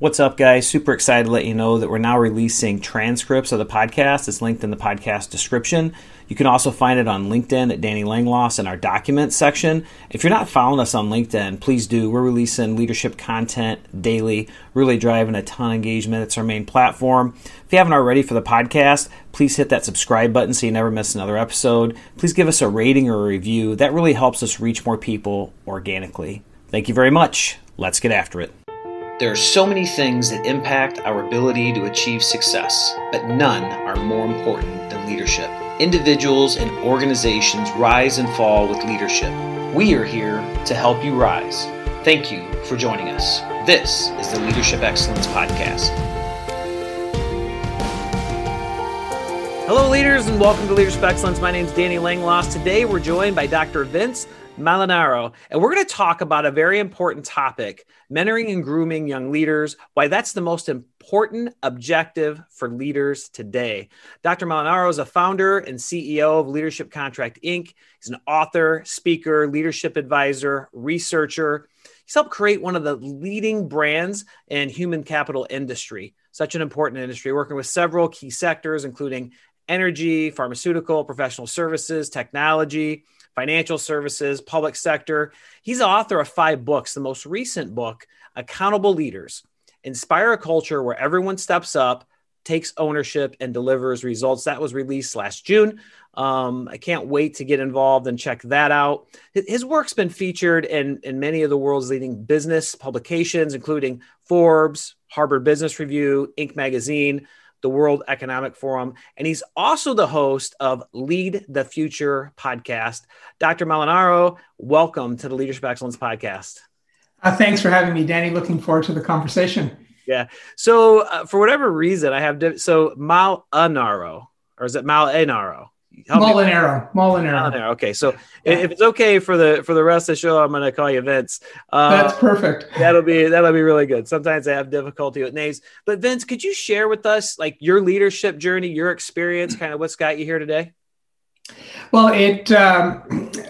What's up, guys? Super excited to let you know that we're now releasing transcripts of the podcast. It's linked in the podcast description. You can also find it on LinkedIn at Danny Langloss in our documents section. If you're not following us on LinkedIn, please do. We're releasing leadership content daily, really driving a ton of engagement. It's our main platform. If you haven't already for the podcast, please hit that subscribe button so you never miss another episode. Please give us a rating or a review. That really helps us reach more people organically. Thank you very much. Let's get after it. There are so many things that impact our ability to achieve success, but none are more important than leadership. Individuals and organizations rise and fall with leadership. We are here to help you rise. Thank you for joining us. This is the Leadership Excellence Podcast. Hello, leaders, and welcome to Leadership Excellence. My name is Danny Langloss. Today, we're joined by Dr. Vince Malinaro, and we're going to talk about a very important topic mentoring and grooming young leaders, why that's the most important objective for leaders today. Dr. Malinaro is a founder and CEO of Leadership Contract Inc. He's an author, speaker, leadership advisor, researcher. He's helped create one of the leading brands in human capital industry, such an important industry, working with several key sectors, including energy, pharmaceutical, professional services, technology financial services, public sector. He's the author of five books. The most recent book, Accountable Leaders Inspire a Culture Where Everyone Steps Up, Takes Ownership, and Delivers Results. That was released last June. Um, I can't wait to get involved and check that out. His work's been featured in, in many of the world's leading business publications, including Forbes, Harvard Business Review, Inc. Magazine, the World Economic Forum, and he's also the host of Lead the Future podcast. Dr. Malinaro, welcome to the Leadership Excellence podcast. Uh, thanks for having me, Danny. Looking forward to the conversation. Yeah. So, uh, for whatever reason, I have div- so Molinaro, or is it Malinaro? Molinaro. Molinaro. Molinaro. Okay, so yeah. if it's okay for the for the rest of the show, I'm going to call you Vince. Uh, That's perfect. That'll be that'll be really good. Sometimes I have difficulty with names, but Vince, could you share with us like your leadership journey, your experience, kind of what's got you here today? Well, it um,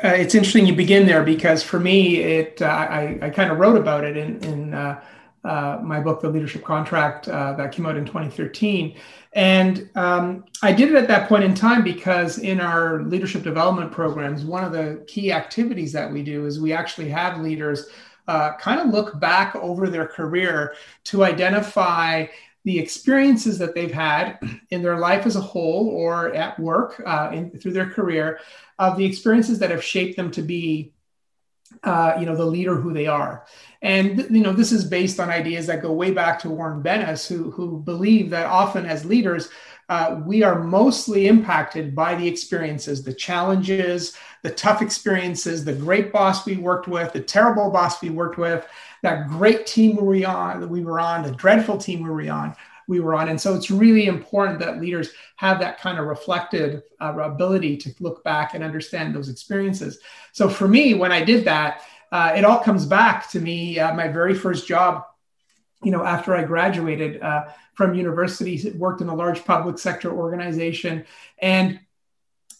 uh, it's interesting you begin there because for me, it uh, I, I kind of wrote about it in in uh, uh, my book, The Leadership Contract, uh, that came out in 2013. And um, I did it at that point in time because in our leadership development programs, one of the key activities that we do is we actually have leaders uh, kind of look back over their career to identify the experiences that they've had in their life as a whole or at work uh, in, through their career of the experiences that have shaped them to be uh, you know the leader who they are. And you know this is based on ideas that go way back to warren bennis who who believe that often as leaders uh, we are mostly impacted by the experiences the challenges the tough experiences the great boss we worked with the terrible boss we worked with that great team we were on that we were on the dreadful team we were on we were on. And so it's really important that leaders have that kind of reflective uh, ability to look back and understand those experiences. So for me, when I did that, uh, it all comes back to me, uh, my very first job, you know, after I graduated uh, from university, it worked in a large public sector organization. And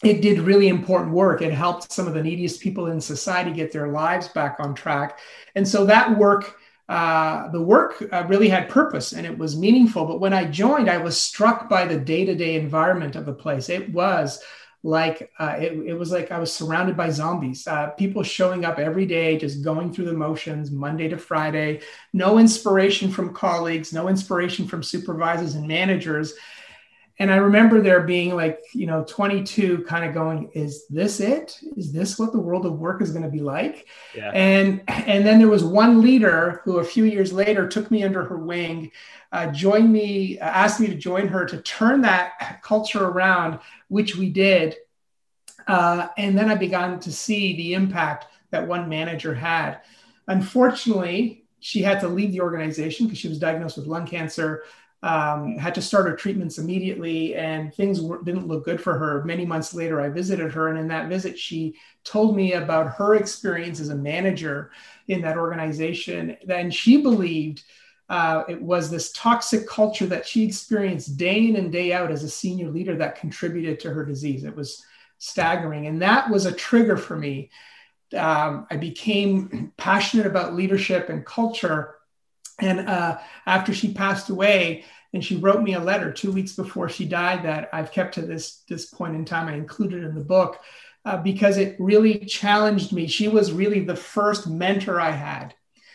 it did really important work. It helped some of the neediest people in society get their lives back on track. And so that work uh, the work uh, really had purpose and it was meaningful. But when I joined, I was struck by the day to day environment of the place. It was like uh, it, it, was like I was surrounded by zombies. Uh, people showing up every day, just going through the motions, Monday to Friday. No inspiration from colleagues, no inspiration from supervisors and managers and I remember there being like, you know, 22 kind of going, is this it? Is this what the world of work is going to be like? Yeah. And and then there was one leader who a few years later took me under her wing, uh, joined me, uh, asked me to join her to turn that culture around, which we did. Uh, and then I began to see the impact that one manager had. Unfortunately, she had to leave the organization because she was diagnosed with lung cancer um, had to start her treatments immediately and things were, didn't look good for her. Many months later, I visited her, and in that visit, she told me about her experience as a manager in that organization. Then she believed uh, it was this toxic culture that she experienced day in and day out as a senior leader that contributed to her disease. It was staggering. And that was a trigger for me. Um, I became passionate about leadership and culture And uh, after she passed away, and she wrote me a letter two weeks before she died that I've kept to this this point in time. I included in the book uh, because it really challenged me. She was really the first mentor I had.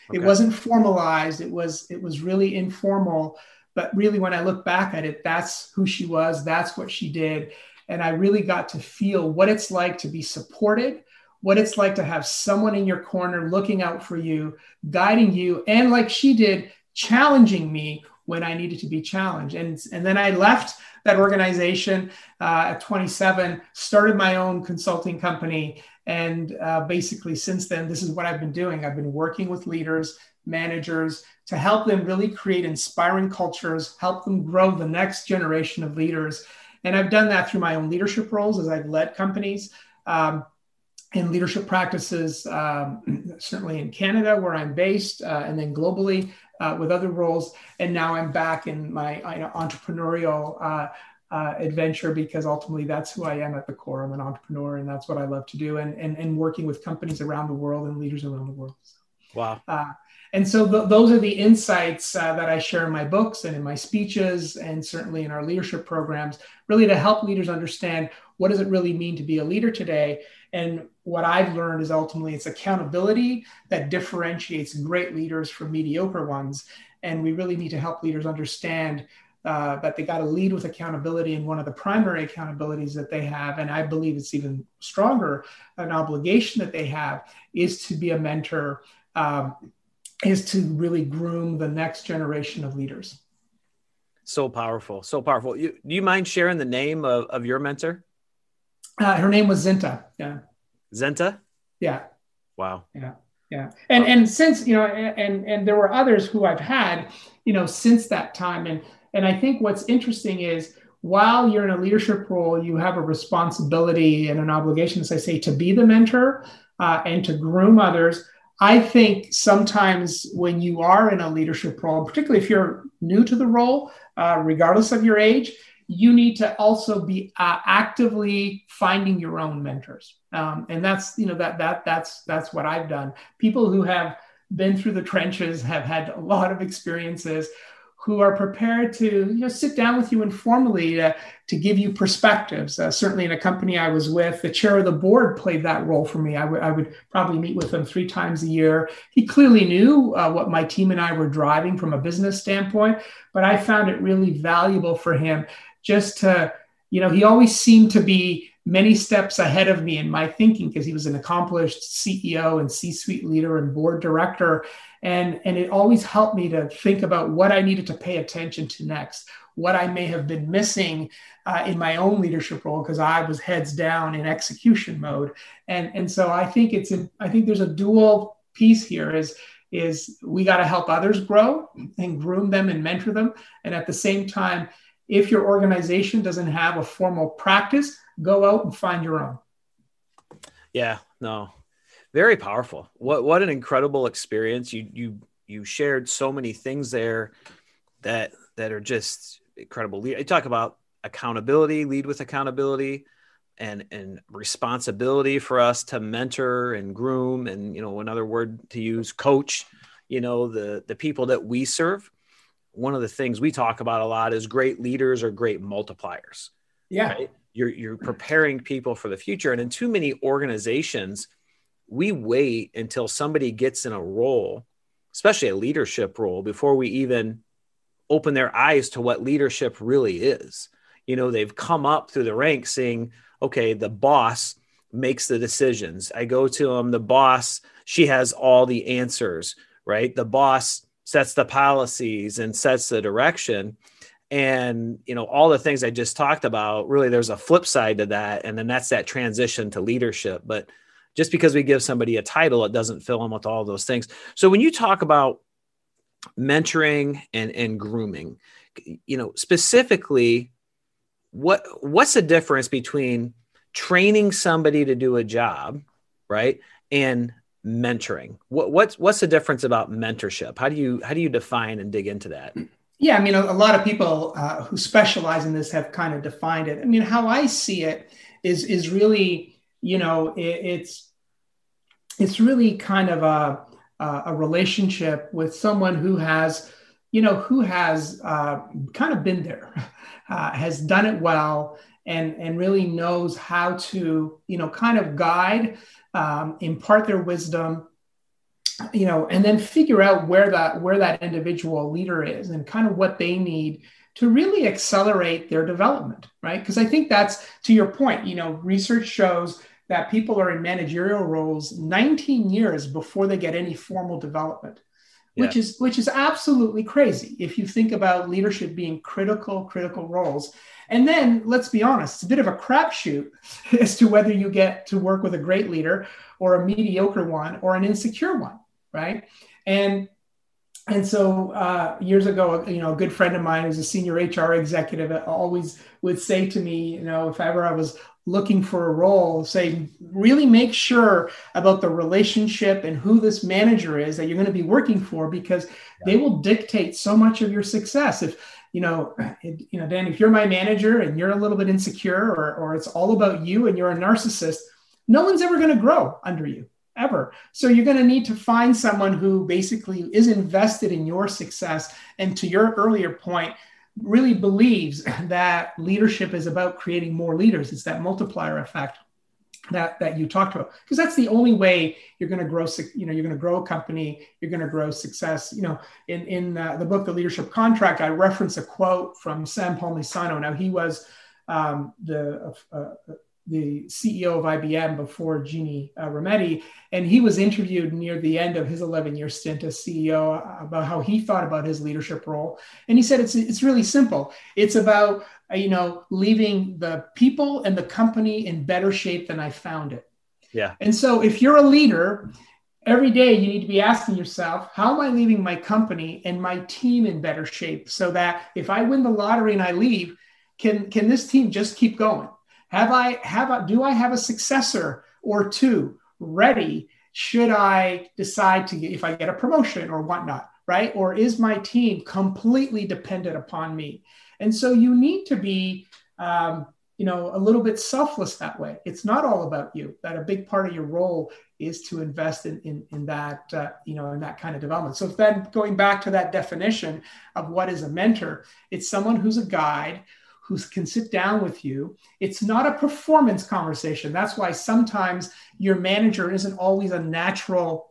Okay. It wasn't formalized. It was it was really informal. But really, when I look back at it, that's who she was. That's what she did, and I really got to feel what it's like to be supported, what it's like to have someone in your corner looking out for you, guiding you, and like she did, challenging me when I needed to be challenged. And, and then I left that organization uh, at 27, started my own consulting company. And uh, basically, since then, this is what I've been doing. I've been working with leaders, managers to help them really create inspiring cultures, help them grow the next generation of leaders. And I've done that through my own leadership roles as I've led companies. Um, in leadership practices, um, certainly in Canada, where I'm based, uh, and then globally uh, with other roles. And now I'm back in my entrepreneurial uh, uh, adventure because ultimately that's who I am at the core. I'm an entrepreneur and that's what I love to do and, and, and working with companies around the world and leaders around the world. Wow. Uh, and so th- those are the insights uh, that I share in my books and in my speeches and certainly in our leadership programs, really to help leaders understand what does it really mean to be a leader today and what I've learned is ultimately it's accountability that differentiates great leaders from mediocre ones. And we really need to help leaders understand uh, that they got to lead with accountability. And one of the primary accountabilities that they have, and I believe it's even stronger, an obligation that they have is to be a mentor, um, is to really groom the next generation of leaders. So powerful. So powerful. You, do you mind sharing the name of, of your mentor? Uh, her name was Zinta. Yeah. Zenta. Yeah. Wow. Yeah. Yeah. And and since you know, and and there were others who I've had, you know, since that time. And and I think what's interesting is while you're in a leadership role, you have a responsibility and an obligation, as I say, to be the mentor uh, and to groom others. I think sometimes when you are in a leadership role, particularly if you're new to the role, uh, regardless of your age, you need to also be uh, actively finding your own mentors. Um, and that's you know that that that's that's what i've done. People who have been through the trenches have had a lot of experiences who are prepared to you know sit down with you informally to, to give you perspectives. Uh, certainly in a company i was with the chair of the board played that role for me. I, w- I would probably meet with him three times a year. He clearly knew uh, what my team and i were driving from a business standpoint but i found it really valuable for him just to, you know, he always seemed to be many steps ahead of me in my thinking because he was an accomplished CEO and C-suite leader and board director. And, and it always helped me to think about what I needed to pay attention to next, what I may have been missing uh, in my own leadership role because I was heads down in execution mode. And, and so I think it's in, I think there's a dual piece here is is we got to help others grow and groom them and mentor them and at the same time if your organization doesn't have a formal practice, go out and find your own. Yeah, no. Very powerful. What what an incredible experience. You you you shared so many things there that that are just incredible. You talk about accountability, lead with accountability and and responsibility for us to mentor and groom and you know another word to use coach you know the the people that we serve one of the things we talk about a lot is great leaders are great multipliers. Yeah. Right? You're, you're preparing people for the future. And in too many organizations, we wait until somebody gets in a role, especially a leadership role, before we even open their eyes to what leadership really is. You know, they've come up through the ranks saying, okay, the boss makes the decisions. I go to them, the boss, she has all the answers, right? The boss sets the policies and sets the direction. And you know all the things i just talked about really there's a flip side to that and then that's that transition to leadership. But just because we give somebody a title it doesn't fill them with all those things. So when you talk about mentoring and and grooming you know specifically what what's the difference between training somebody to do a job right and mentoring. What, what's what's the difference about mentorship? How do you how do you define and dig into that? Yeah i mean a, a lot of people uh, who specialize in this have kind of defined it. I mean how i see it is is really you know it, it's it's really kind of a a relationship with someone who has, you know, who has uh, kind of been there, uh, has done it well, and and really knows how to, you know, kind of guide, um, impart their wisdom, you know, and then figure out where that where that individual leader is and kind of what they need to really accelerate their development, right? Because I think that's to your point. You know, research shows that people are in managerial roles 19 years before they get any formal development which is which is absolutely crazy if you think about leadership being critical critical roles. And then let's be honest it's a bit of a crapshoot as to whether you get to work with a great leader or a mediocre one or an insecure one right? And and so uh, years ago, you know, a good friend of mine who's a senior HR executive always would say to me, you know, if ever I was looking for a role, say, really make sure about the relationship and who this manager is that you're going to be working for, because they will dictate so much of your success. If you know, it, you know, Dan, if you're my manager and you're a little bit insecure, or or it's all about you and you're a narcissist, no one's ever going to grow under you ever. So you're going to need to find someone who basically is invested in your success. And to your earlier point, really believes that leadership is about creating more leaders. It's that multiplier effect that that you talked about because that's the only way you're going to grow you know you're going to grow a company you're going to grow success you know in in uh, the book the leadership contract i reference a quote from sam palmisano now he was um, the uh, the CEO of IBM before Ginni uh, Rometty, and he was interviewed near the end of his 11 year stint as CEO about how he thought about his leadership role. And he said it's, it's really simple. It's about, uh, you know, leaving the people and the company in better shape than I found it. Yeah. And so if you're a leader, every day you need to be asking yourself, how am I leaving my company and my team in better shape so that if I win the lottery and I leave, can, can this team just keep going? Have I have a, do I have a successor or two ready? Should I decide to if I get a promotion or whatnot, right? Or is my team completely dependent upon me? And so you need to be, um, you know, a little bit selfless that way. It's not all about you. That a big part of your role is to invest in in, in that, uh, you know, in that kind of development. So then going back to that definition of what is a mentor, it's someone who's a guide who can sit down with you. It's not a performance conversation. That's why sometimes your manager isn't always a natural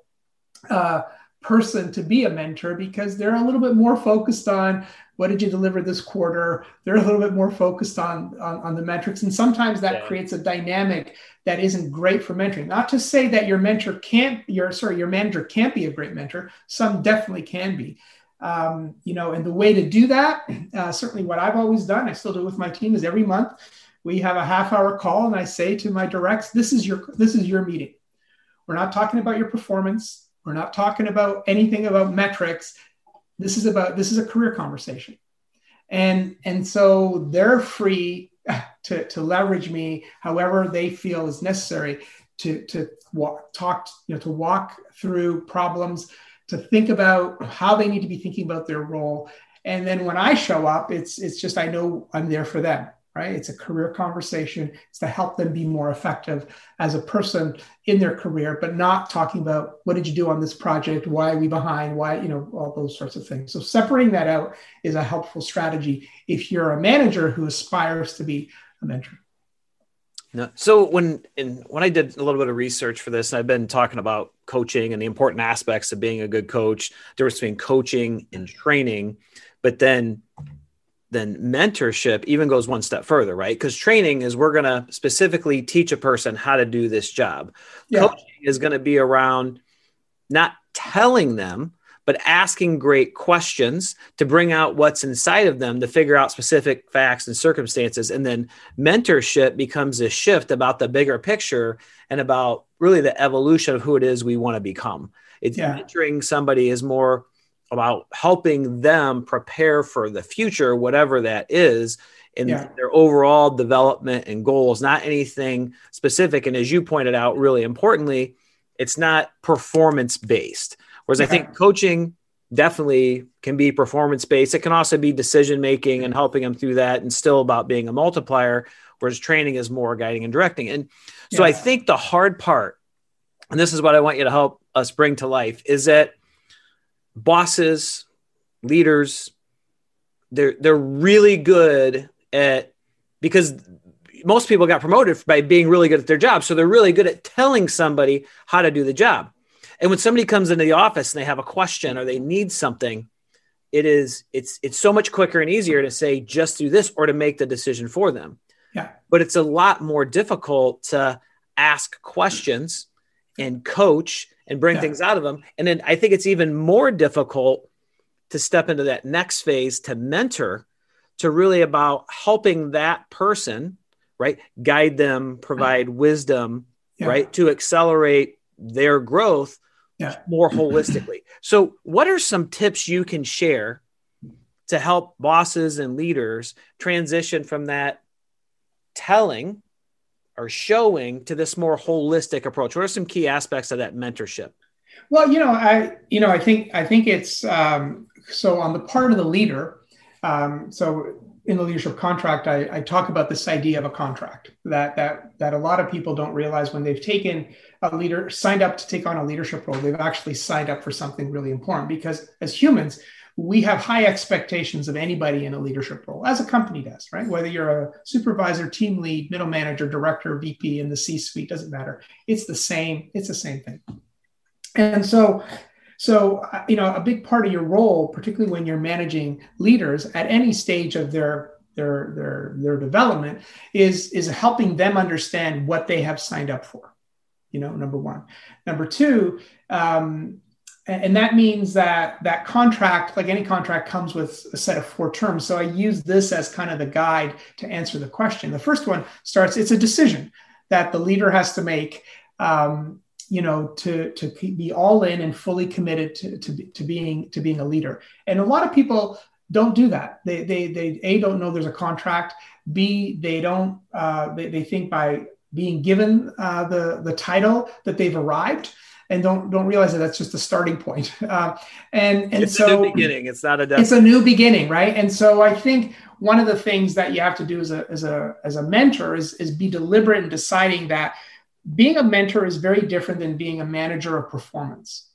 uh, person to be a mentor because they're a little bit more focused on what did you deliver this quarter they're a little bit more focused on on, on the metrics and sometimes that yeah. creates a dynamic that isn't great for mentoring not to say that your mentor can't your sorry your manager can't be a great mentor some definitely can be um, you know, and the way to do that, uh, certainly what I've always done, I still do with my team, is every month we have a half hour call, and I say to my directs, "This is your this is your meeting. We're not talking about your performance. We're not talking about anything about metrics. This is about this is a career conversation." And and so they're free to to leverage me however they feel is necessary to to walk talk you know to walk through problems to think about how they need to be thinking about their role. And then when I show up, it's it's just I know I'm there for them, right? It's a career conversation. It's to help them be more effective as a person in their career, but not talking about what did you do on this project? Why are we behind? Why, you know, all those sorts of things. So separating that out is a helpful strategy if you're a manager who aspires to be a mentor. No. So when in, when I did a little bit of research for this, and I've been talking about coaching and the important aspects of being a good coach, difference between coaching and mm-hmm. training, but then then mentorship even goes one step further, right? Because training is we're going to specifically teach a person how to do this job. Yeah. Coaching is going to be around not telling them but asking great questions to bring out what's inside of them to figure out specific facts and circumstances. And then mentorship becomes a shift about the bigger picture and about really the evolution of who it is we want to become. It's yeah. mentoring somebody is more about helping them prepare for the future, whatever that is, in yeah. their overall development and goals, not anything specific. And as you pointed out, really importantly, it's not performance based. Whereas I think coaching definitely can be performance based. It can also be decision making and helping them through that and still about being a multiplier, whereas training is more guiding and directing. And so yeah. I think the hard part, and this is what I want you to help us bring to life is that bosses, leaders, they're they're really good at because most people got promoted by being really good at their job. So they're really good at telling somebody how to do the job. And when somebody comes into the office and they have a question or they need something, it is it's it's so much quicker and easier to say just do this or to make the decision for them. Yeah. But it's a lot more difficult to ask questions and coach and bring yeah. things out of them. And then I think it's even more difficult to step into that next phase to mentor to really about helping that person right guide them provide mm-hmm. wisdom yeah. right to accelerate their growth yeah. more holistically. So what are some tips you can share to help bosses and leaders transition from that telling or showing to this more holistic approach? What are some key aspects of that mentorship? Well you know i you know i think i think it's um, so on the part of the leader um, so in the leadership contract, I, I, talk about this idea of a contract that that that a lot of people don't realize when they've taken a leader signed up to take on a leadership role, they've actually signed up for something really important because as humans, we have high expectations of anybody in a leadership role, as a company does, right? Whether you're a supervisor, team lead, middle manager, director, VP in the C-suite, doesn't matter. It's the same. It's the same thing. And so so, uh, you know, a big part of your role, particularly when you're managing leaders at any stage of their their their their development, is is helping them understand what they have signed up for. You know, number one. Number two, um, and that means that that contract, like any contract, comes with a set of four terms. So I use this as kind of the guide to answer the question. The first one starts: it's a decision that the leader has to make. Um, you know to to be all in and fully committed to, to, to being to being a leader. And a lot of people don't do that. They they they a don't know there's a contract. B they don't uh, they, they think by being given uh, the the title that they've arrived and don't don't realize that that's just a starting point. Uh, and and it's so a new beginning. It's not a it's a new beginning right? And so i think one of the things that you have to do as a as a as a mentor is is be deliberate in deciding that being a mentor is very different than being a manager of performance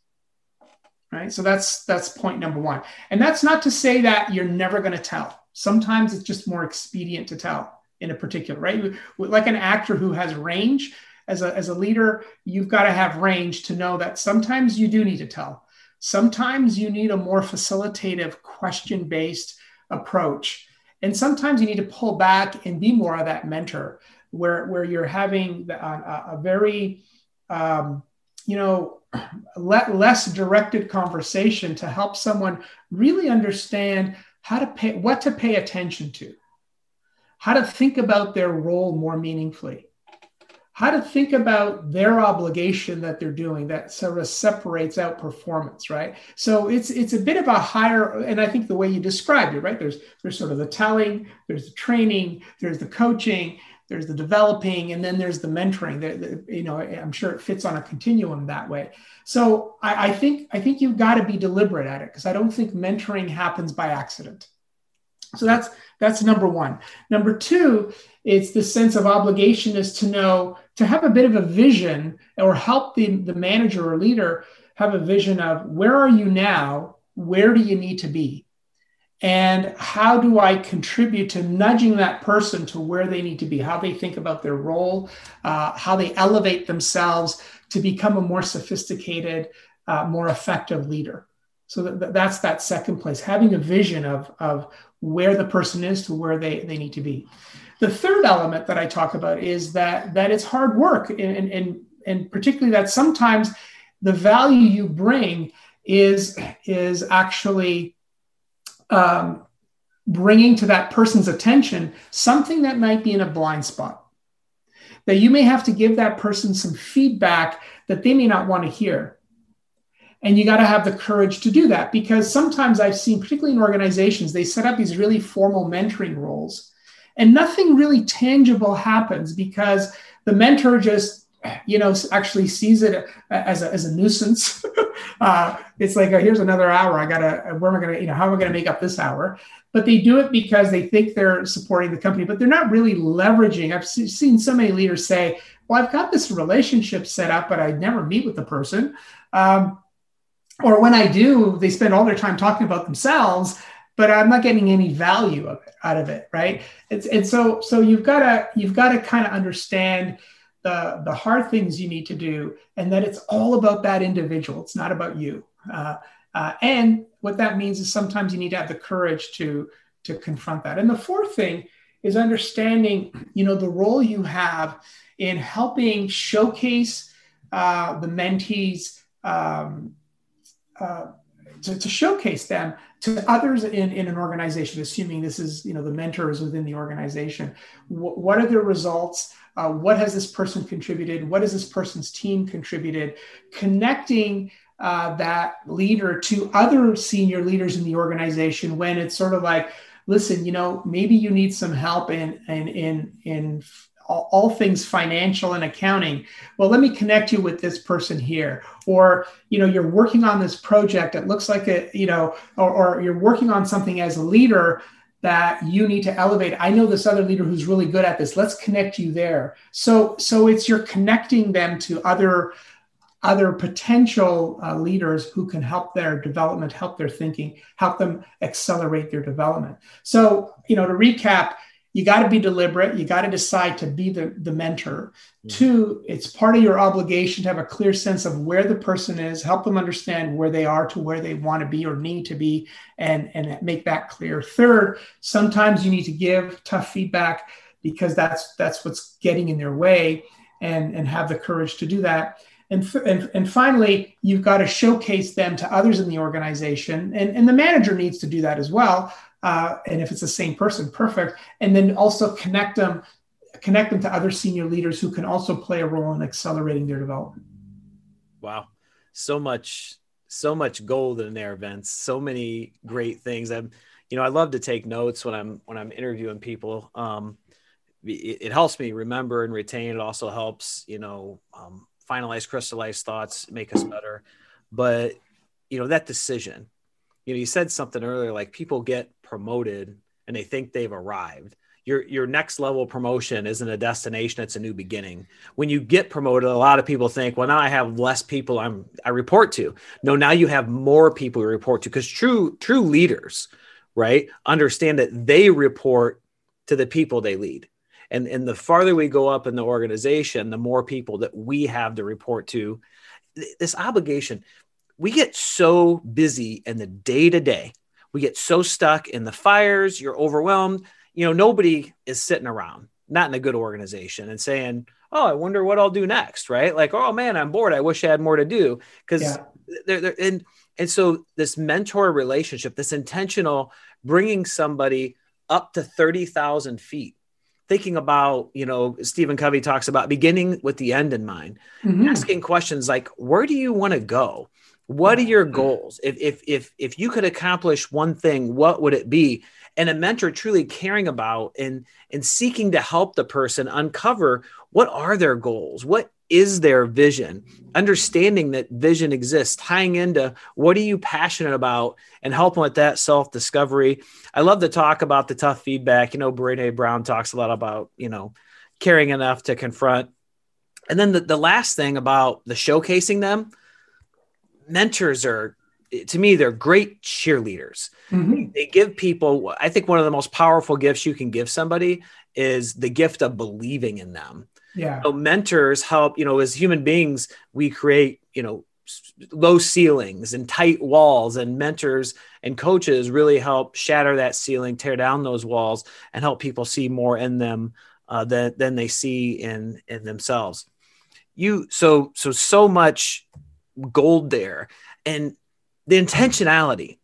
right? So that's that's point number one. And that's not to say that you're never going to tell. Sometimes it's just more expedient to tell in a particular right? Like an actor who has range as a, as a leader you've got to have range to know that sometimes you do need to tell. Sometimes you need a more facilitative question based approach. And sometimes you need to pull back and be more of that mentor where where you're having a, a very um, you know le- less directed conversation to help someone really understand how to pay what to pay attention to. How to think about their role more meaningfully. How to think about their obligation that they're doing that sort of separates out performance right? So it's it's a bit of a higher and i think the way you described it right? There's there's sort of the telling there's the training there's the coaching there's the developing and then there's the mentoring. The, the, you know i'm sure it fits on a continuum that way. So i, I think i think you've got to be deliberate at it because i don't think mentoring happens by accident. So that's that's number one. Number two it's the sense of obligation is to know to have a bit of a vision or help the, the manager or leader have a vision of where are you now? Where do you need to be and how do I contribute to nudging that person to where they need to be, how they think about their role, uh, how they elevate themselves to become a more sophisticated, uh, more effective leader. So that, that's that second place, having a vision of, of where the person is to where they, they need to be. The third element that I talk about is that, that it's hard work, and, and, and particularly that sometimes the value you bring is, is actually um, bringing to that person's attention something that might be in a blind spot. That you may have to give that person some feedback that they may not want to hear. And you got to have the courage to do that because sometimes I've seen, particularly in organizations, they set up these really formal mentoring roles and nothing really tangible happens because the mentor just you know, actually sees it as a, as a nuisance. uh, it's like, oh, here's another hour. I gotta, where am I gonna, you know, how am I gonna make up this hour? But they do it because they think they're supporting the company, but they're not really leveraging. I've seen so many leaders say, well, I've got this relationship set up, but I never meet with the person. Um, or when I do, they spend all their time talking about themselves, but I'm not getting any value of it out of it, right? It's, and so so you've got to you've got to kind of understand the the hard things you need to do, and that it's all about that individual. It's not about you. Uh, uh, and what that means is sometimes you need to have the courage to to confront that. And the fourth thing is understanding, you know, the role you have in helping showcase uh, the mentees um, uh, to, to, showcase them to others in, in an organization, assuming this is, you know, the mentors within the organization. What are the results? Uh, what has this person contributed? What has this person's team contributed? Connecting uh, that leader to other senior leaders in the organization when it's sort of like, listen, you know, maybe you need some help in in in in all, all things financial and accounting. Well, let me connect you with this person here. Or, you know, you're working on this project. It looks like a, you know, or, or you're working on something as a leader that you need to elevate i know this other leader who's really good at this let's connect you there so so it's you're connecting them to other other potential uh, leaders who can help their development, help their thinking, help them accelerate their development. So, you know, to recap, you got to be deliberate. You got to decide to be the, the mentor. Mm-hmm. Two, it's part of your obligation to have a clear sense of where the person is, help them understand where they are to where they want to be or need to be, and, and make that clear. Third, sometimes you need to give tough feedback because that's that's what's getting in their way and, and have the courage to do that. And, and, and finally, you've got to showcase them to others in the organization. And, and the manager needs to do that as well. Uh, and if it's the same person, perfect. And then also connect them, connect them to other senior leaders who can also play a role in accelerating there development. Wow. So much, so much gold in their Vince. So many great things. I'm, you know, I love to take notes when I'm, when I'm interviewing people. Um, it, it helps me remember and retain. It also helps, you know, um, finalize, crystallize thoughts, make us better. But you know that decision. You know, you said something earlier like people get promoted and they think they've arrived. Your your next level promotion isn't a destination; it's a new beginning. When you get promoted, a lot of people think, "Well, now I have less people I'm I report to." No, now you have more people you report to because true true leaders, right, understand that they report to the people they lead and and the farther we go up in the organization the more people that we have to report to this obligation we get so busy in the day to day we get so stuck in the fires you're overwhelmed you know nobody is sitting around not in a good organization and saying oh i wonder what i'll do next right like oh man i'm bored i wish i had more to do because yeah. they're, they're and and so this mentor relationship this intentional bringing somebody up to 30,000 feet thinking about, you know, Stephen Covey talks about beginning with the end in mind, mm-hmm. asking questions like, where do you want to go? What are mm-hmm. your goals? If, if, if, if you could accomplish one thing, what would it be? And a mentor truly caring about and, and seeking to help the person uncover what are their goals? What is their vision understanding that vision exists tying into what are you passionate about and helping with that self-discovery i love to talk about the tough feedback you know brene brown talks a lot about you know caring enough to confront and then the, the last thing about the showcasing them mentors are to me they're great cheerleaders mm-hmm. they give people i think one of the most powerful gifts you can give somebody is the gift of believing in them yeah. So mentors help, you know, as human beings, we create, you know, low ceilings and tight walls and mentors and coaches really help shatter that ceiling tear down those walls and help people see more in them uh, than, than they see in in themselves you so so so much gold there and the intentionality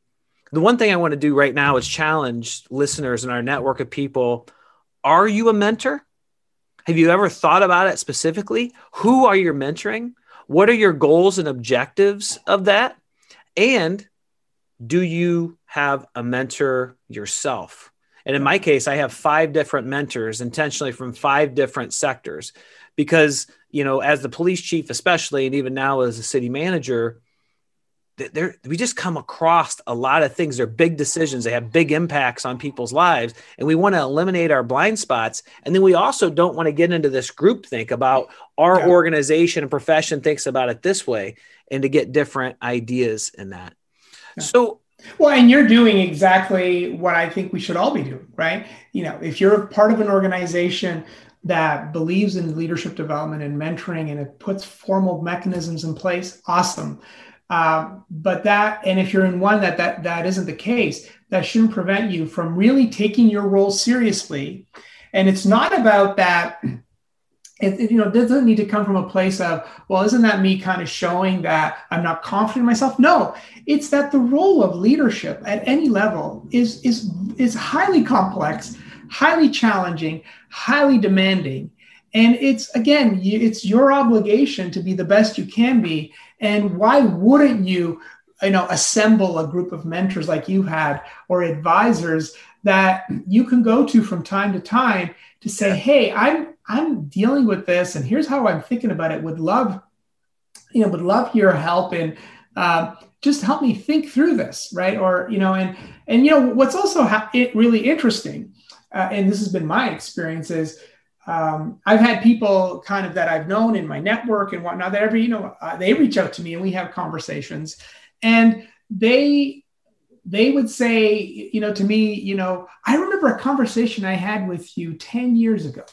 the one thing i want to do right now is challenge listeners in our network of people are you a mentor have you ever thought about it specifically? Who are you mentoring? What are your goals and objectives of that? And do you have a mentor yourself? And in my case, I have five different mentors intentionally from five different sectors because, you know, as the police chief, especially, and even now as a city manager, there we just come across a lot of things they're big decisions they have big impacts on people's lives and we want to eliminate our blind spots and then we also don't want to get into this group think about our yeah. organization and profession thinks about it this way and to get different ideas in that. Yeah. So well, and you're doing exactly what I think we should all be doing, right? You know, if you're part of an organization that believes in leadership development and mentoring and it puts formal mechanisms in place, awesome. Uh, but that, and if you're in one that that that isn't the case, that shouldn't prevent you from really taking your role seriously. And it's not about that. It, it, you know, doesn't need to come from a place of, well, isn't that me kind of showing that I'm not confident in myself? No, it's that the role of leadership at any level is is is highly complex, highly challenging, highly demanding, and it's again, it's your obligation to be the best you can be. And why wouldn't you, you know, assemble a group of mentors like you had or advisors that you can go to from time to time to say, hey, I'm I'm dealing with this, and here's how I'm thinking about it. Would love, you know, would love your help and uh, just help me think through this, right? Or you know, and and you know, what's also ha- it really interesting, uh, and this has been my experience is. Um, I've had people kind of that I've known in my network and whatnot that every, you know, uh, they reach out to me and we have conversations and they they would say, you know, to me, you know, I remember a conversation I had with you 10 years ago.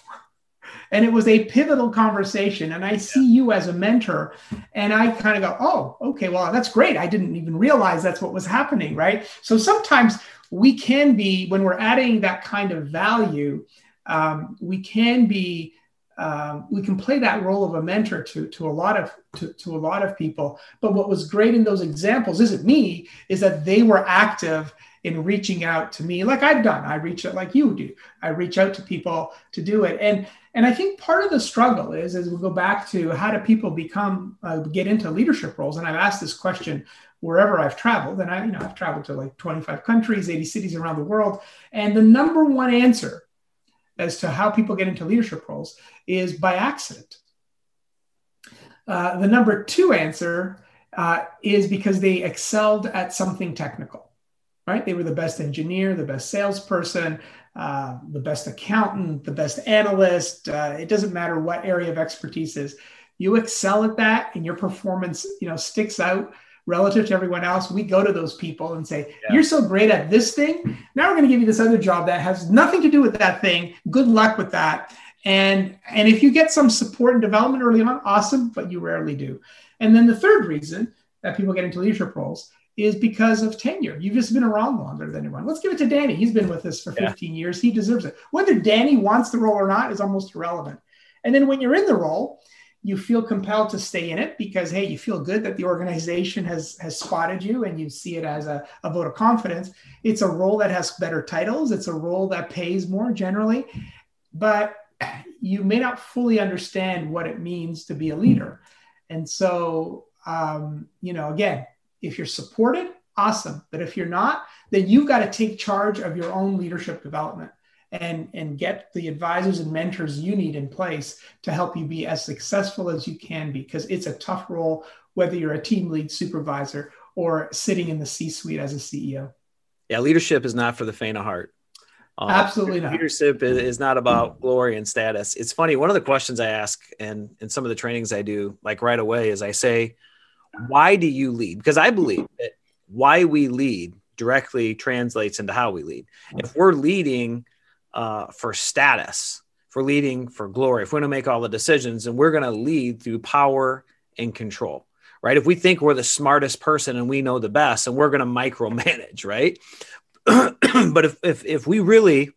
And it was a pivotal conversation. And I see you as a mentor. And I kind of go, oh, okay, well, that's great. I didn't even realize that's what was happening. Right. So sometimes we can be, when we're adding that kind of value, um, we can be um, we can play that role of a mentor to, to a lot of to, to a lot of people. But what was great in those examples isn't me, is that they were active in reaching out to me like I've done. I reach out like you do. I reach out to people to do it. And and I think part of the struggle is as we go back to how do people become uh, get into leadership roles. And I've asked this question wherever I've traveled, and I you know I've traveled to like 25 countries, 80 cities around the world, and the number one answer as to how people get into leadership roles is by accident. Uh, the number two answer uh, is because they excelled at something technical, right? They were the best engineer, the best salesperson, uh, the best accountant, the best analyst. Uh, it doesn't matter what area of expertise is. You excel at that, and your performance, you know, sticks out relative to everyone else, we go to those people and say, yeah. You're so great at this thing. Now we're going to give you this other job that has nothing to do with that thing. Good luck with that. And, and if you get some support and development early on, awesome, but you rarely do. And then the third reason that people get into leadership roles is because of tenure. You've just been around longer than anyone. Let's give it to Danny. He's been with us for 15 yeah. years. He deserves it. Whether Danny wants the role or not is almost irrelevant. And then when you're in the role, you feel compelled to stay in it because hey you feel good that the organization has has spotted you and you see it as a, a vote of confidence it's a role that has better titles it's a role that pays more generally but you may not fully understand what it means to be a leader and so um, you know again if you're supported awesome but if you're not then you've got to take charge of your own leadership development and and get the advisors and mentors you need in place to help you be as successful as you can be because it's a tough role whether you're a team lead supervisor or sitting in the c suite as a ceo yeah leadership is not for the faint of heart uh, Absolutely not. Leadership is not about glory and status. It's funny. One of the questions I ask and in some of the trainings I do, like right away, is I say, why do you lead? Because I believe that why we lead directly translates into how we lead. If we're leading uh, for status, for leading for glory, if we're going to make all the decisions and we're going to lead through power and control, right? If we think we're the smartest person and we know the best and we're going to micromanage, right? but if, if, if we really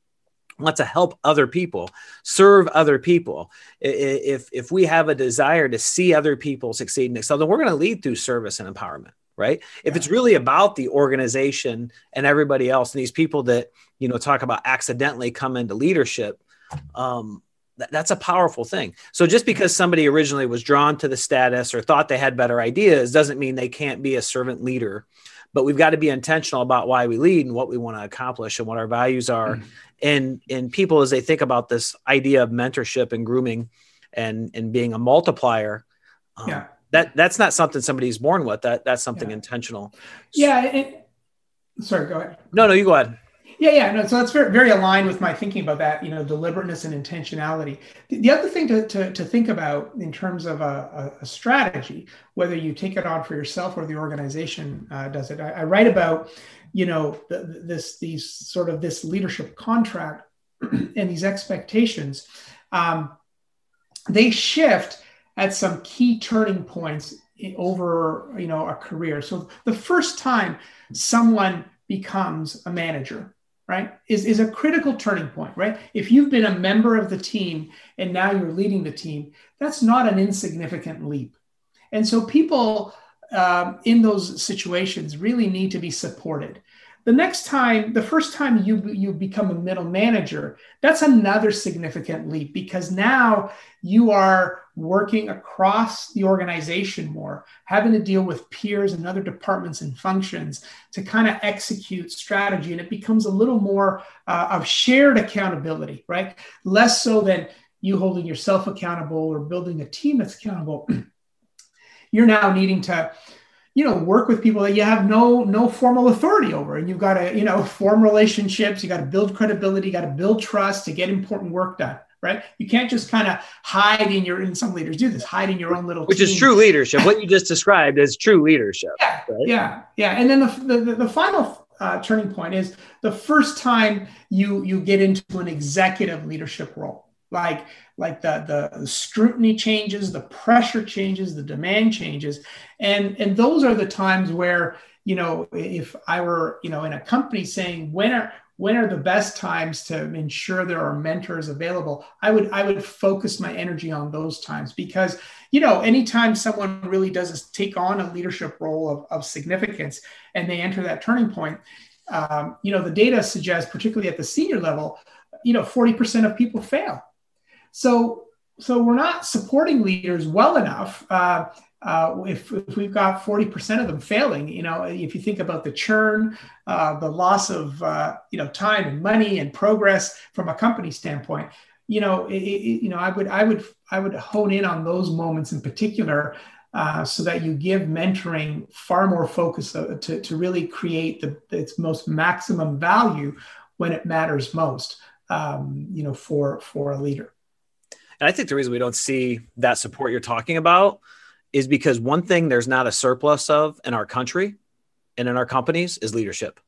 want to help other people, serve other people, if, if we have a desire to see other people succeed and excel, then we're going to lead through service and empowerment right? If it's really about the organization and everybody else and these people that you know talk about accidentally come into leadership um, th- that's a powerful thing. So just because somebody originally was drawn to the status or thought they had better ideas doesn't mean they can't be a servant leader. But we've got to be intentional about why we lead and what we want to accomplish and what our values are mm-hmm. And and people as they think about this idea of mentorship and grooming and and being a multiplier um, yeah that that's not something somebody's born with. That that's something yeah. intentional. Yeah. It, sorry, go ahead. No, no, you go ahead. Yeah, yeah, no. So that's very, very aligned with my thinking about that. You know, deliberateness and intentionality. The, the other thing to, to, to think about in terms of a, a, strategy, whether you take it on for yourself or the organization uh, does it. I, I, write about, you know, the, this these sort of this leadership contract and these expectations. Um, they shift at some key turning points over you know a career. So the first time someone becomes a manager right is, is a critical turning point right? If you've been a member of the team and now you're leading the team that's not an insignificant leap. And so people um, in those situations really need to be supported. The next time the first time you you become a middle manager that's another significant leap because now you are working across the organization more having to deal with peers and other departments and functions to kind of execute strategy. And it becomes a little more uh, of shared accountability right? Less so than you holding yourself accountable or building a team that's accountable. You're now needing to you know work with people that you have no no formal authority over. And you've got to you know form relationships. You got to build credibility. You got to build trust to get important work done right? You can't just kind of hide in your and some leaders do this hide in your own little which team. is true leadership. What you just described is true leadership yeah right? yeah yeah. And then the the, the final uh, turning point is the first time you you get into an executive leadership role. Like like the, the scrutiny changes the pressure changes the demand changes. And and those are the times where you know if i were you know in a company saying when are when are the best times to ensure there are mentors available i would i would focus my energy on those times because you know anytime someone really does take on a leadership role of, of significance and they enter that turning point um, you know the data suggests particularly at the senior level you know 40% of people fail so, so we're not supporting leaders well enough. Uh, uh, if, if, we've got 40% of them failing, you know, if you think about the churn, uh, the loss of, uh, you know, time and money and progress from a company standpoint, you know, it, it, you know, I would, I would, I would hone in on those moments in particular, uh, so that you give mentoring far more focus uh, to, to really create the, its most maximum value when it matters most, um, you know, for, for a leader. And I think the reason we don't see that support you're talking about is because one thing there's not a surplus of in our country and in our companies is leadership.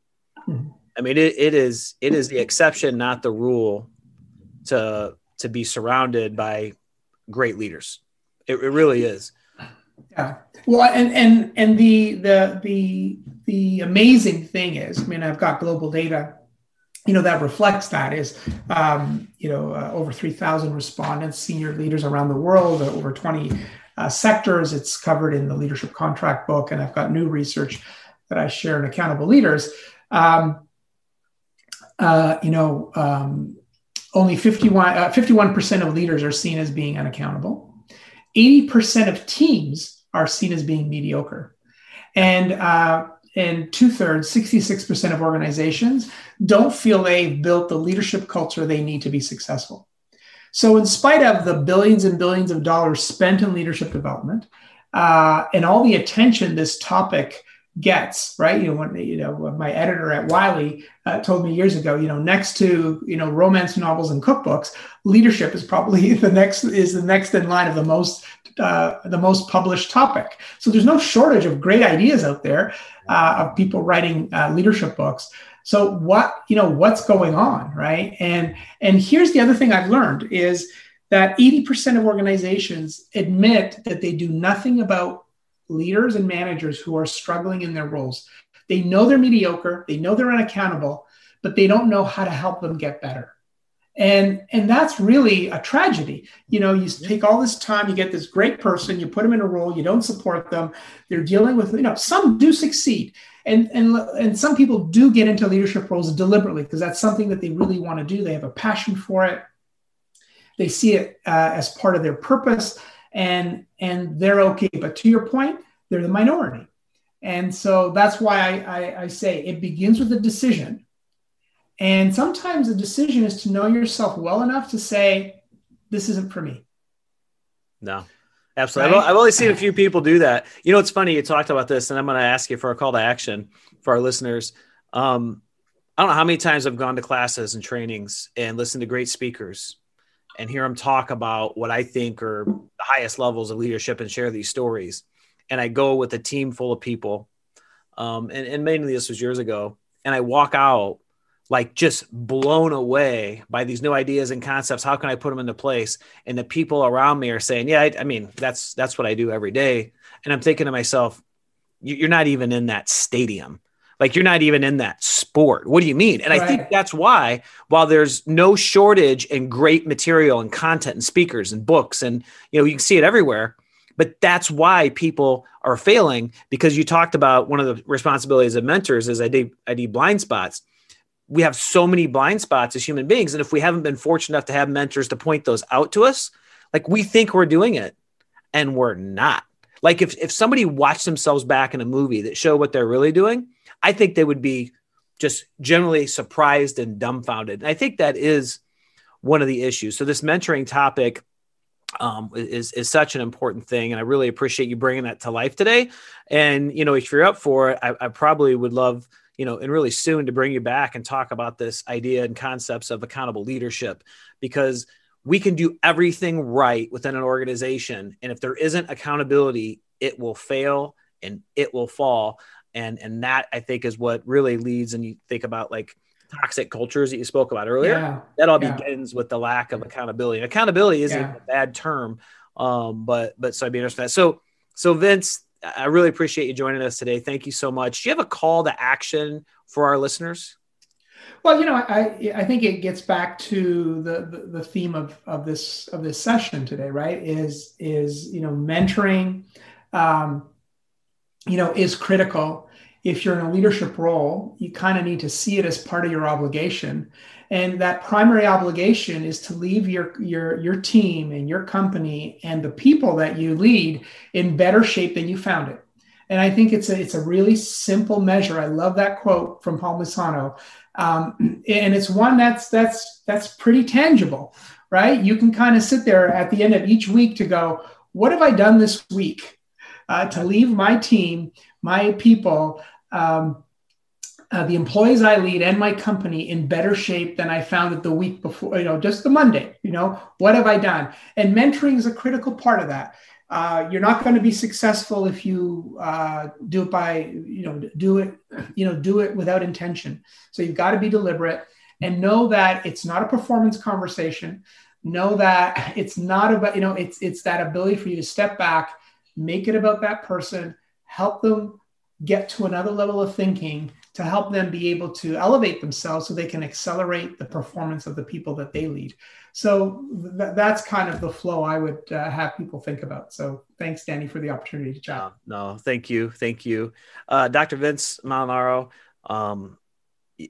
Mm-hmm. I mean, it, it is it is the exception, not the rule, to to be surrounded by great leaders. It, it really is. Yeah. Well, and and and the the the the amazing thing is, I mean, I've got global data you know that reflects that is um, you know uh, over 3000 respondents senior leaders around the world uh, over 20 uh, sectors. It's covered in the leadership contract book and i've got new research that i share in accountable leaders. Um, uh, you know um, only 51 51% uh, of leaders are seen as being unaccountable. 80% of teams are seen as being mediocre. And uh, and two thirds, 66% of organizations don't feel they've built the leadership culture they need to be successful. So, in spite of the billions and billions of dollars spent in leadership development uh, and all the attention this topic gets, right? You know, when you know my editor at Wiley uh, told me years ago, you know, next to you know romance novels and cookbooks, leadership is probably the next is the next in line of the most uh, the most published topic. So there's no shortage of great ideas out there uh, of people writing uh, leadership books. So what you know what's going on, right? And and here's the other thing I've learned is that 80% of organizations admit that they do nothing about leaders and managers who are struggling in their roles. They know they're mediocre, they know they're unaccountable, but they don't know how to help them get better. And and that's really a tragedy. You know you take all this time you get this great person you put them in a role you don't support them they're dealing with you know some do succeed. And and and some people do get into leadership roles deliberately because that's something that they really want to do. They have a passion for it. They see it uh, as part of their purpose and and they're okay but to your point they're the minority and so that's why I, I, I say it begins with a decision and sometimes the decision is to know yourself well enough to say, this isn't for me. No, absolutely. Right? I've, I've only seen a few people do that. You know, it's funny you talked about this, and I'm going to ask you for a call to action for our listeners. Um, I don't know how many times I've gone to classes and trainings and listened to great speakers and hear them talk about what I think are the highest levels of leadership and share these stories. And I go with a team full of people. Um, and, and mainly this was years ago. And I walk out like just blown away by these new ideas and concepts. How can I put them into place? And the people around me are saying, yeah, I, I mean, that's, that's what I do every day. And I'm thinking to myself, you're not even in that stadium. Like you're not even in that sport. What do you mean? And right. I think that's why, while there's no shortage in great material and content and speakers and books, and you know, you can see it everywhere, but that's why people are failing because you talked about one of the responsibilities of mentors is I ID, ID blind spots. We have so many blind spots as human beings. And if we haven't been fortunate enough to have mentors to point those out to us, like we think we're doing it and we're not. Like if, if somebody watched themselves back in a movie that showed what they're really doing, I think they would be just generally surprised and dumbfounded. And I think that is one of the issues. So this mentoring topic um, is is such an important thing, and I really appreciate you bringing that to life today. And you know, if you're up for it, I, I probably would love you know, and really soon to bring you back and talk about this idea and concepts of accountable leadership because we can do everything right within an organization. And if there isn't accountability, it will fail and it will fall and and that i think is what really leads and you think about like toxic cultures that you spoke about earlier yeah. that all yeah. begins with the lack of accountability and accountability isn't yeah. a bad term um, but but so i'd be interested in that so so vince i really appreciate you joining us today thank you so much do you have a call to action for our listeners well, you know, I I think it gets back to the, the, the theme of of this of this session today, right? Is is you know mentoring, um, you know, is critical. If you're in a leadership role, you kind of need to see it as part of your obligation. And that primary obligation is to leave your, your, your team and your company and the people that you lead in better shape than you found it. And I think it's a, it's a really simple measure. I love that quote from Paul Musano. Um, and it's one that's, that's, that's pretty tangible, right? You can kind of sit there at the end of each week to go, what have I done this week? Uh, to leave my team, my people, um, uh, the employees I lead and my company in better shape than I found it the week before, you know, just the Monday, you know, what have I done? And mentoring is a critical part of that. Uh, you're not going to be successful if you uh, do it by, you know, do it, you know, do it without intention. So you've got to be deliberate and know that it's not a performance conversation. Know that it's not about, you know, it's it's that ability for you to step back make it about that person, help them get to another level of thinking to help them be able to elevate themselves so they can accelerate the performance of the people that they lead. So th- that's kind of the flow I would uh, have people think about. So thanks, Danny, for the opportunity to chat. No, no thank you. Thank you. Uh, Dr. Vince Molinaro, um,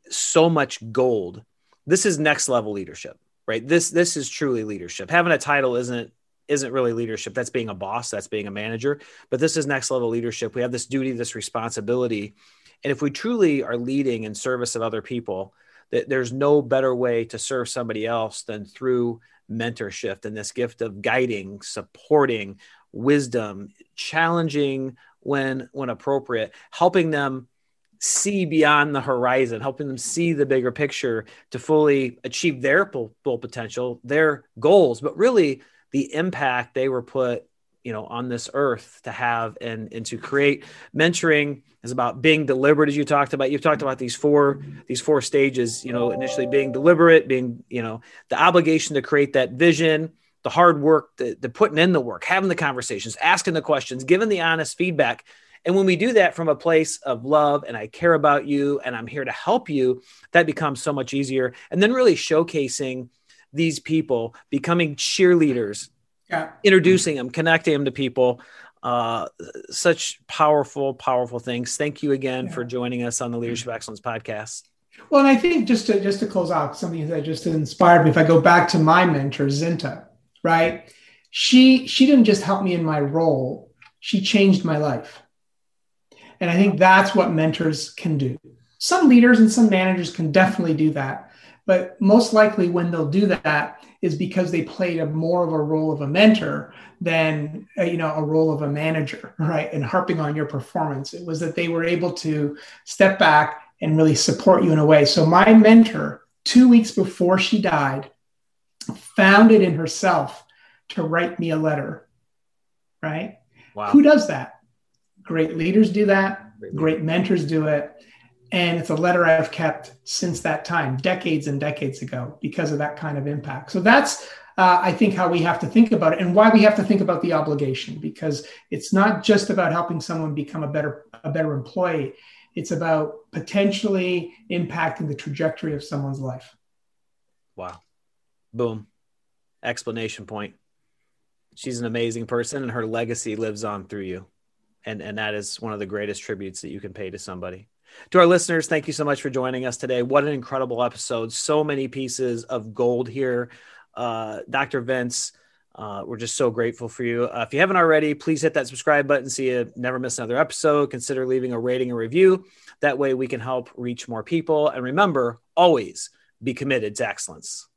so much gold. This is next level leadership, right? This, this is truly leadership. Having a title isn't isn't really leadership. That's being a boss, that's being a manager. But this is next level leadership. We have this duty, this responsibility. And if we truly are leading in service of other people, that there's no better way to serve somebody else than through mentorship and this gift of guiding, supporting, wisdom, challenging when when appropriate, helping them see beyond the horizon, helping them see the bigger picture to fully achieve their full, full potential, their goals, but really the impact they were put you know on this earth to have and and to create. Mentoring is about being deliberate as you talked about. You've talked about these four these four stages you know initially being deliberate being you know the obligation to create that vision the hard work the, the putting in the work having the conversations asking the questions giving the honest feedback. And when we do that from a place of love and I care about you and I'm here to help you, that becomes so much easier. And then really showcasing these people, becoming cheerleaders, yeah. introducing them, connecting them to people. Uh, such powerful, powerful things. Thank you again yeah. for joining us on the Leadership Excellence Podcast. Well, and I think just to just to close out something that just inspired me. If I go back to my mentor, Zinta, right? She she didn't just help me in my role; she changed my life. And I think that's what mentors can do. Some leaders and some managers can definitely do that. But most likely, when they'll do that, is because they played a more of a role of a mentor than a, uh, you know a role of a manager, right? And harping on your performance, it was that they were able to step back and really support you in a way. So my mentor, two weeks before she died, found it in herself to write me a letter. Right? Wow. Who does that? Great leaders do that. Great mentors do it. And it's a letter I've kept since that time, decades and decades ago, because of that kind of impact. So that's, uh, I think, how we have to think about it and why we have to think about the obligation, because it's not just about helping someone become a better, a better employee. It's about potentially impacting the trajectory of someone's life. Wow. Boom. Explanation point. She's an amazing person and her legacy lives on through you. And, and that is one of the greatest tributes that you can pay to somebody. To our listeners, thank you so much for joining us today. What an incredible episode. So many pieces of gold here. Uh, Dr. Vince, uh, we're just so grateful for you. Uh, if you haven't already, please hit that subscribe button so you never miss another episode. Consider leaving a rating and review. That way we can help reach more people. And remember, always be committed to excellence.